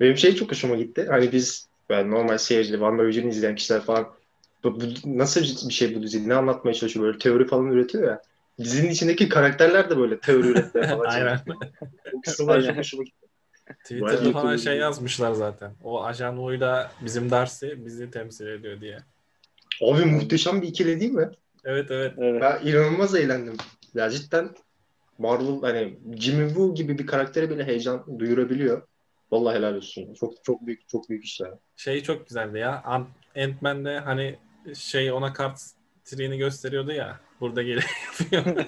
Benim şey çok hoşuma gitti. Hani biz yani normal seyirci, WandaVision'ı izleyen kişiler falan bu, bu nasıl bir şey bu dizi? Ne anlatmaya çalışıyor? Böyle teori falan üretiyor ya. Dizinin içindeki karakterler de böyle teori üretmeye falan Aynen. O kısımlar çok hoşuma gitti. Twitter'da falan şey yazmışlar zaten. O ajan U'yla bizim Darcy bizi temsil ediyor diye. Abi muhteşem bir ikili değil mi? Evet evet. Evet. Ben inanılmaz eğlendim. Ya cidden Marvel hani Jimmy Woo gibi bir karaktere bile heyecan duyurabiliyor. Vallahi helal olsun. Çok çok büyük çok büyük işler. Şey çok güzeldi ya. Ant- Ant-Man'de hani şey ona kart triğini gösteriyordu ya. Burada geri yapıyor.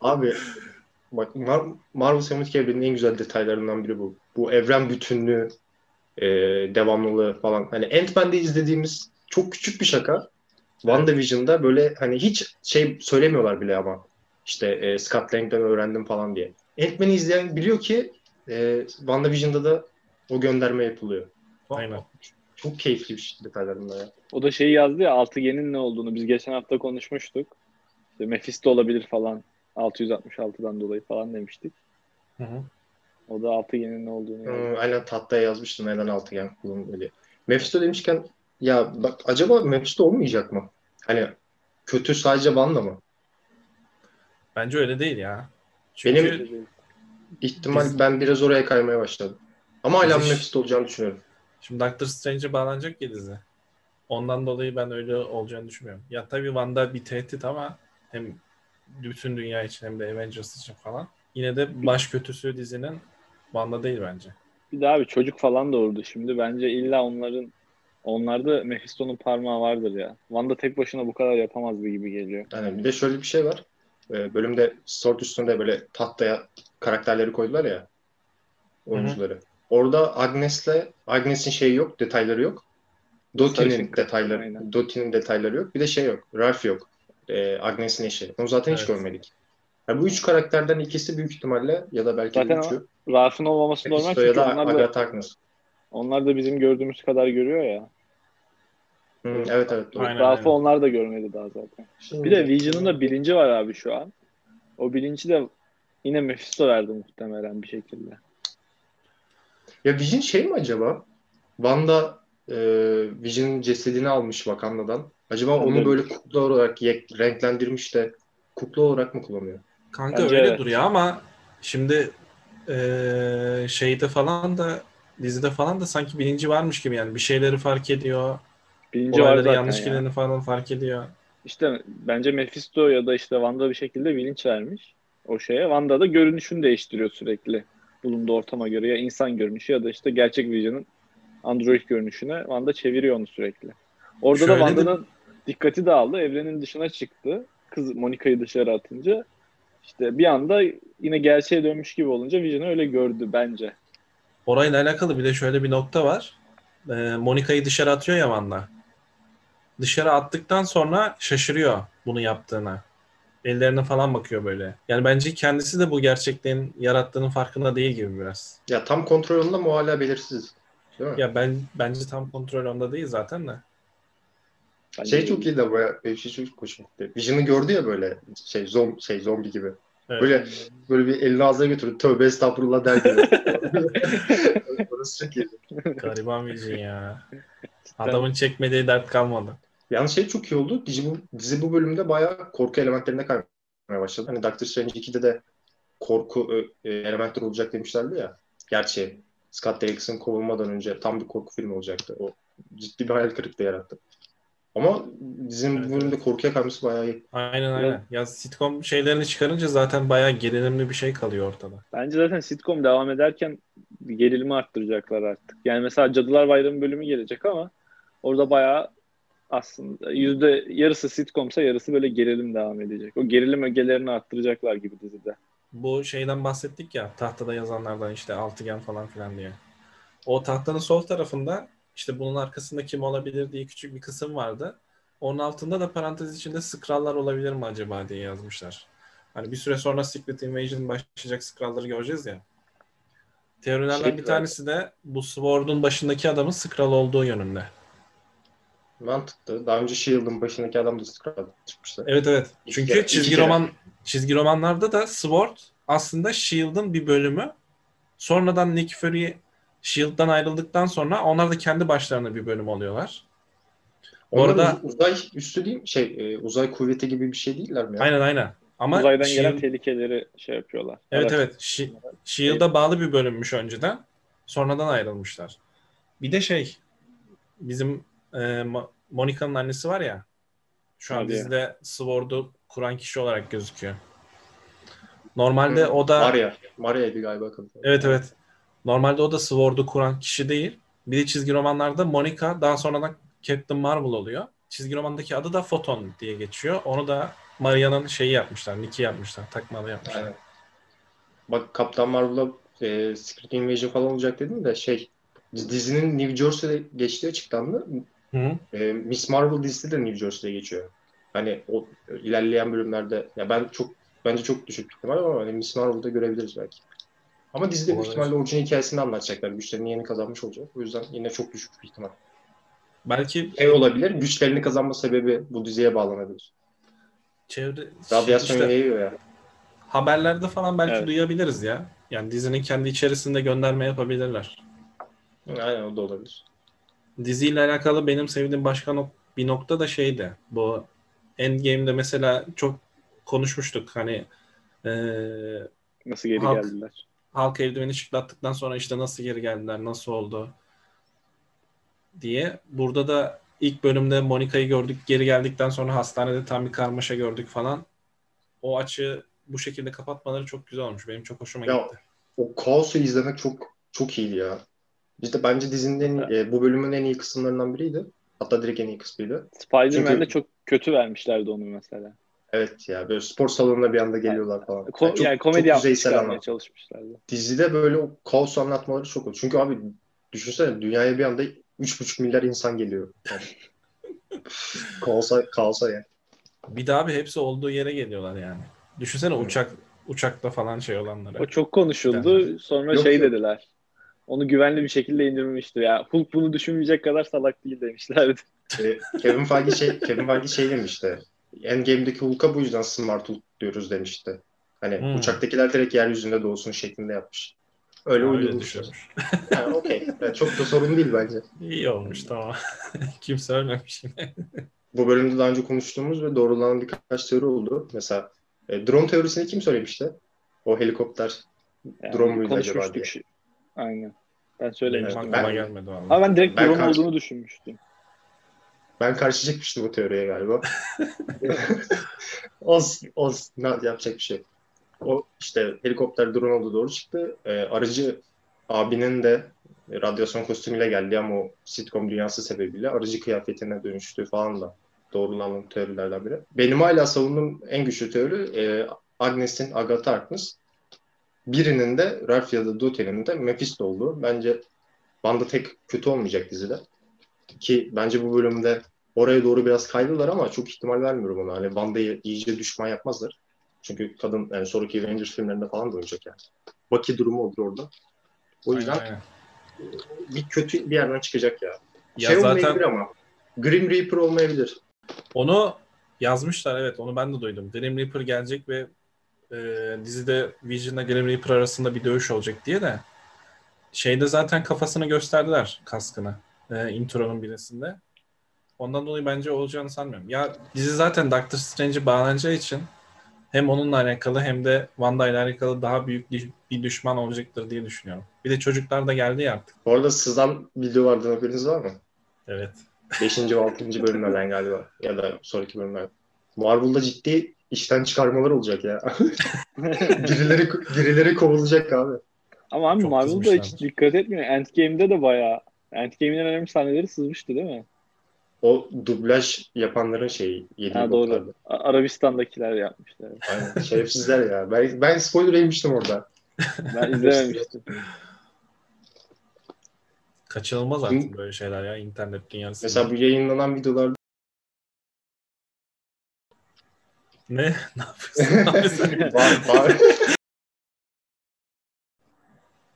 Abi bak Mar- Marvel Sinematik Evreni'nin en güzel detaylarından biri bu. Bu evren bütünlüğü, e, devamlılığı falan. Hani Ant-Man'de izlediğimiz çok küçük bir şaka. WandaVision'da böyle hani hiç şey söylemiyorlar bile ama. İşte e, Scott Lang'den öğrendim falan diye. Ant-Man'i izleyen biliyor ki e, WandaVision'da da o gönderme yapılıyor. Aynen. Çok keyifli bir şey detaylar bunlar ya. O da şeyi yazdı ya altıgenin ne olduğunu biz geçen hafta konuşmuştuk. İşte Mephisto olabilir falan. 666'dan dolayı falan demiştik. Hı hı. O da altıgenin ne olduğunu yazdı. Hmm, aynen tahtaya yazmıştım neden altıgen kullanılıyor. Mephisto demişken ya bak acaba Mephisto olmayacak mı? Hani kötü sadece Wanda mı? Bence öyle değil ya. Çünkü Benim- İhtimal Biz- ben biraz oraya kaymaya başladım. Ama hala Mephisto olacağını düşünüyorum. şimdi Doctor Strange'e bağlanacak ya dizi. Ondan dolayı ben öyle olacağını düşünmüyorum. Ya tabii Wanda bir tehdit ama hem bütün dünya için hem de Avengers için falan. Yine de baş kötüsü dizinin Wanda değil bence. Bir de abi çocuk falan doğurdu şimdi. Bence illa onların onlarda Mephisto'nun parmağı vardır ya. Wanda tek başına bu kadar yapamazdı gibi geliyor. Yani bir de şöyle bir şey var. Ee, bölümde Sword üstünde böyle tahtaya karakterleri koydular ya. Oyuncuları. Orada Agnes'le Agnes'in şeyi yok, detayları yok. Kız, detayları, aynen. Dottie'nin detayları yok. Bir de şey yok. Ralph yok. Ee, Agnes'in eşi. Onu zaten hiç Evet. görmedik. Yani bu üç karakterden ikisi büyük ihtimalle ya da belki Zaten de üçü. Ralph'ın olmaması normal Mephisto ya çünkü da onlar da, Agatha Agnes. onlar da bizim gördüğümüz kadar görüyor ya. Hı, evet evet doğru. Aynen, Ralph'ı aynen. onlar da görmedi daha zaten. Şimdi- Bir de Vision'ın da bilinci var abi şu an. O bilinci de yine Mephisto verdi muhtemelen bir şekilde. Ya Vision şey mi acaba? Wanda e, Vision'ın cesedini almış Wakanda'dan. Acaba onu Olabilir. böyle kukla olarak yek- renklendirmiş de kukla olarak mı kullanıyor? Kanka Bence öyle evet. duruyor ama şimdi eee, şeyde falan da dizide falan da sanki bilinci varmış gibi yani bir şeyleri fark ediyor. Bilinci var zaten yanlış ya. gideni falan fark ediyor. İşte bence Mephisto ya da işte Wanda bir şekilde bilinç vermiş o şeye. Wanda da görünüşünü değiştiriyor sürekli. Bulunduğu ortama göre ya insan görünüşü ya da işte gerçek Vision'ın android görünüşüne Wanda çeviriyor onu sürekli. Orada Şöyle da Wanda'nın dikkati dağıldı. Evrenin dışına çıktı. Kız Monica'yı dışarı atınca işte bir anda yine gerçeğe dönmüş gibi olunca Vision'ı öyle gördü bence. Orayla alakalı bir de şöyle bir nokta var. Eee Monica'yı dışarı atıyor ya Wanda. Dışarı attıktan sonra şaşırıyor bunu yaptığına. Ellerine falan bakıyor böyle. Yani bence kendisi de bu gerçekliğin yarattığının farkında değil gibi biraz. Ya tam kontrol onda mı o hala belirsiz. Değil mi? Ya ben bence tam kontrol onda değil zaten de. Bence Şey çok iyi de bu ya. Benim şey çok hoşuma gitti. Vision'ı gördü ya böyle şey, zom, şey zombi gibi. Evet. Böyle böyle bir elini ağzına götürüp tövbe estağfurullah der gibi. Orası çok iyi. Gariban Vision ya. Adamın çekmediği dert kalmadı. Yalnız şey çok iyi oldu. Dizi bu, dizi bu bölümde bayağı korku elementlerine kaymaya başladı. Hani Doctor Strange 2'de de korku e, elementleri olacak demişlerdi ya. Gerçi Scott Derrickson kovulmadan önce tam bir korku filmi olacaktı. O ciddi bir hayal kırıklığı yarattı. Ama dizinin Evet, bu bölümde korkuya kayması bayağı iyi. Aynen aynen. Ya sitcom şeylerini çıkarınca zaten bayağı gerilimli bir şey kalıyor ortada. Bence zaten sitcom devam ederken gerilimi arttıracaklar artık. Yani mesela Cadılar Bayramı bölümü gelecek ama orada bayağı aslında yüzde yarısı sitcomsa yarısı böyle gerilim devam edecek. O gerilim ögelerini arttıracaklar gibi dizide. Bu şeyden bahsettik ya tahtada yazanlardan işte altıgen falan filan diye. O tahtanın sol tarafında işte bunun arkasında kim olabilir diye küçük bir kısım vardı. Onun altında da parantez içinde Skrullar olabilir mi acaba diye yazmışlar. Hani bir süre sonra Secret Invasion başlayacak Skrulları göreceğiz ya. Teorilerden Şey bir tanesi de bu Sword'un başındaki adamın Skrull olduğu yönünde. Mantıklı. Daha önce Shield'ın başındaki adam da Skrull çıkmıştı. Evet evet. İki Çünkü kere- iki çizgi kere. roman çizgi romanlarda da Sword aslında Shield'ın bir bölümü. Sonradan Nick Fury Shield'dan ayrıldıktan sonra onlar da kendi başlarına bir bölüm oluyorlar. Bu Onlar arada- uz- uzay üstü değil mi? Şey, e, uzay kuvveti gibi bir şey değiller mi ya? Aynen aynen. Ama Uzaydan Shield- gelen tehlikeleri şey yapıyorlar. Evet evet. Şi- Shield'a bağlı bir bölünmüş önceden. Sonradan ayrılmışlar. Bir de şey bizim e, Mo- Monica'nın annesi var ya şu an Hadi ya. dizide Sword'u kuran kişi olarak gözüküyor. Normalde Hı, o da Maria. Maria'ydı galiba evet evet. Normalde o da Sword'u kuran kişi değil. Bir de çizgi romanlarda Monica daha sonradan Captain Marvel oluyor. Çizgi romandaki adı da Photon diye geçiyor. Onu da Maria'nın şeyi yapmışlar, Nick'i yapmışlar, takmalı yapmışlar. Aynen. Bak Kaptan Marvel'a e, Secret Invasion falan olacak dedim de şey dizinin New Jersey'de geçtiği açıklandı. Hı. E, Miss Marvel dizisi de New Jersey'de geçiyor. Hani o e, ilerleyen bölümlerde ya ben çok bence çok düşük ihtimal ama hani Miss Marvel'da görebiliriz belki. Ama dizide büyük ihtimalle orijinal hikayesini anlatacaklar. Güçlerini yeni kazanmış olacak. O yüzden yine çok düşük bir ihtimal. Belki Şey olabilir. Güçlerini kazanma sebebi bu diziye bağlanabilir. çevre Radyasyon işte- yayıyor ya. haberlerde falan belki Evet. duyabiliriz ya. Yani dizinin kendi içerisinde gönderme yapabilirler. Aynen o da olabilir. Diziyle alakalı benim sevdiğim başka nok- bir nokta da şeydi. Bu Endgame'de mesela çok konuşmuştuk. Hani eee Nasıl geri Halk- geldiler? halk eldiveni çıtlattıktan sonra işte nasıl geri geldiler, nasıl oldu diye. Burada da ilk bölümde Monica'yı gördük. Geri geldikten sonra hastanede tam bir karmaşa gördük falan. O açı bu şekilde kapatmaları çok güzel olmuş. Benim çok hoşuma Ya, gitti. O kaosu izlemek çok çok iyiydi ya. İşte bence dizinin en, e, bu bölümün en iyi kısımlarından biriydi. Hatta direkt en iyi kısmıydı. Spider-Man'de Çünkü- çok kötü vermişlerdi onu mesela. Evet ya böyle spor salonuna bir anda geliyorlar falan. Ko- Yani çok, yani komedi çok yüzeysel anlat. çalışmışlardı. Dizide böyle o kaosu anlatmaları çok oldu. Çünkü abi düşünsene dünyaya bir anda 3,5 milyar insan geliyor. Yani. kaosa, kaosa ya. Bir daha bir hepsi olduğu yere geliyorlar yani. Düşünsene uçak uçakta falan şey olanları. O çok konuşuldu. Sonra Yok, şey yok. dediler. Onu güvenli bir şekilde indirmemiştir. Ya Hulk bunu düşünmeyecek kadar salak değil demişlerdi. Kevin Feige şey Kevin Feige şey demişti. Endgame'deki Hulk'a bu yüzden Smart Hulk diyoruz demişti. Hani Hmm. uçaktakiler direkt yeryüzünde doğsun şeklinde yapmış. Öyle Öyle uydurmuşlar. düşünmüş. Yani okey. Yani çok da sorun değil bence. İyi olmuş tamam. Kimse ölmemiş yine. Bu bölümde daha önce konuştuğumuz ve doğrulanan birkaç teori oldu. Mesela e, drone teorisini kim söylemişti? O helikopter Yani Drone muydu acaba diye. Aynen. Ben söylemiştim. aklıma Ben- gelmedi vallahi. Ama ben direkt Ben drone karşı- olduğunu düşünmüştüm. Ben karşı çıkmıştım bu teoriye galiba. olsun, olsun. Yapacak bir şey. O işte helikopter drone oldu doğru çıktı. Ee, aracı abinin de radyasyon kostümüyle geldi ama o sitcom dünyası sebebiyle aracı kıyafetine dönüştü falan da doğrulanan teorilerden biri. Benim hala savunduğum en güçlü teori e, Agnes'in Agatha Harkness. Birinin de Ralph ya da Dutel'in de Mephisto olduğu. Bence Wanda tek kötü olmayacak dizide. Ki bence bu bölümde oraya doğru biraz kaydılar ama çok ihtimal vermiyorum ona. Hani Wanda'yı iyice düşman yapmazlar. Çünkü kadın yani sonraki Avengers filmlerinde falan da oynayacak yani. Bucky durumu olur orada. O yüzden Aynen, aynen. bir kötü bir yerden çıkacak ya. Ya şey zaten- olmayabilir ama. Grim Reaper olmayabilir. Onu yazmışlar evet onu ben de duydum. Grim Reaper gelecek ve e, dizide Vision'la Grim Reaper arasında bir dövüş olacak diye de şeyde zaten kafasını gösterdiler kaskını e, intro'nun birisinde. Ondan dolayı bence olacağını sanmıyorum. Ya dizi zaten Doctor Strange'e bağlanacağı için hem onunla alakalı hem de Wanda ile alakalı daha büyük bir düşman olacaktır diye düşünüyorum. Bir de çocuklar da geldi ya artık. Bu arada sızan video vardı haberiniz var mı? Evet. 5. ve 6. bölümlerden galiba. Ya da sonraki bölümler. Marvel'da ciddi işten çıkarmalar olacak ya. birileri, birileri kovulacak abi. Ama abi Çok Marvel'da hiç dikkat etmiyor. Endgame'de de bayağı Endgame'in en önemli sahneleri sızmıştı değil mi? O dublaj yapanların şeyi yediği Ha doğru. boklardı. A- Arabistan'dakiler yapmışlar. Aynen. Şerefsizler ya. Ben, ben spoiler yemiştim orada. Ben izlememiştim. Kaçınılmaz artık böyle şeyler ya internet dünyası. Mesela bu yayınlanan videolarda Ne? Ne yapıyorsun? Ne yapıyorsun? var, var.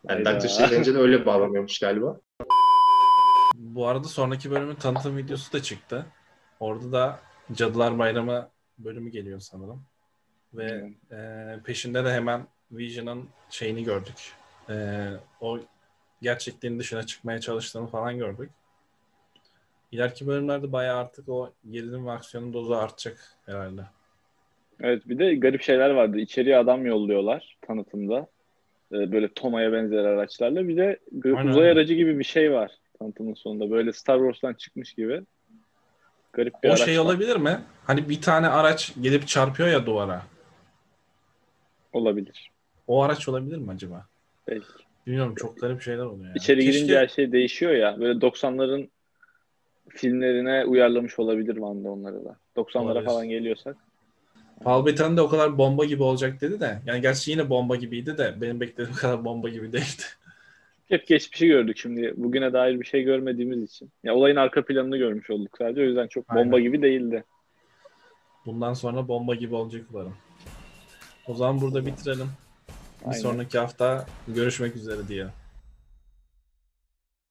Yani. Doctor Strange'e de öyle bağlanıyormuş galiba. Bu arada sonraki bölümün tanıtım videosu da çıktı. Orada da Cadılar Bayramı bölümü geliyor sanırım. Ve e, peşinde de hemen Vision'ın şeyini gördük. E, o gerçekliğin dışına çıkmaya çalıştığını falan gördük. İleriki bölümlerde bayağı artık o gerilim ve aksiyonun dozu artacak herhalde. Evet bir de garip şeyler vardı. İçeriye adam yolluyorlar tanıtımda. Ee, böyle Toma'ya benzer araçlarla. Bir de Aynen, uzay aracı gibi bir şey var tanıtımın sonunda. Böyle Star Wars'tan çıkmış gibi. Garip bir O araç şey var. olabilir mi? Hani bir tane araç gelip çarpıyor ya duvara. Olabilir. O araç olabilir mi acaba? Belki. Bilmiyorum çok garip şeyler oluyor ya. İçeri Keşke- girince her şey değişiyor ya. Böyle 90'ların filmlerine uyarlamış olabilir Van da onları da. 90'lara Olabilir. falan geliyorsak. Bettany de o kadar bomba gibi olacak dedi de. Yani gerçi yine bomba gibiydi de benim beklediğim kadar bomba gibi değildi. Hep geçmişi gördük şimdi. Bugüne dair bir şey görmediğimiz için. Ya olayın arka planını görmüş olduk sadece. O yüzden çok bomba Aynen. gibi değildi. Bundan sonra bomba gibi olacak umarım. O zaman burada bitirelim. Bir Aynen. sonraki hafta görüşmek üzere diye.